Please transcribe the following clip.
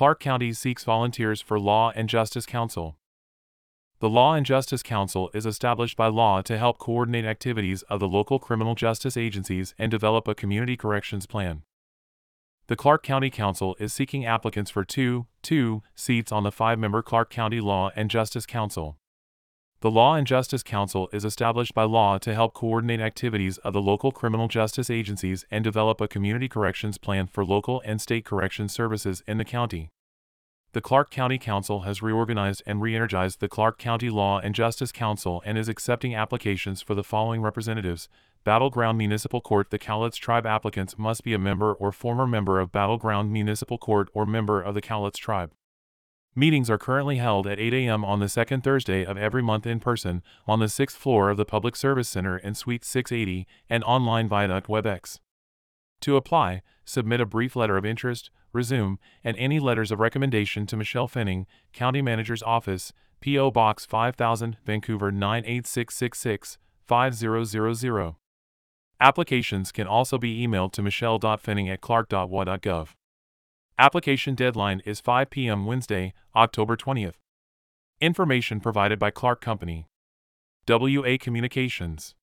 Clark County seeks volunteers for Law and Justice Council. The Law and Justice Council is established by law to help coordinate activities of the local criminal justice agencies and develop a community corrections plan. The Clark County Council is seeking applicants for two, two seats on the five member Clark County Law and Justice Council. The Law and Justice Council is established by law to help coordinate activities of the local criminal justice agencies and develop a community corrections plan for local and state corrections services in the county. The Clark County Council has reorganized and re energized the Clark County Law and Justice Council and is accepting applications for the following representatives Battle Ground Municipal Court The Cowlitz Tribe applicants must be a member or former member of Battle Ground Municipal Court or member of the Cowlitz Tribe. Meetings are currently held at 8 a.m. on the second Thursday of every month in person on the sixth floor of the Public Service Center in Suite 680 and online via WebEx. To apply, submit a brief letter of interest, resume, and any letters of recommendation to Michelle Fenning, County Manager's Office, P.O. Box 5000, Vancouver 98666 5000. Applications can also be emailed to michelle.fenning at clark.wa.gov. Application deadline is 5 p.m. Wednesday, October 20th. Information provided by Clark County. WA Communications.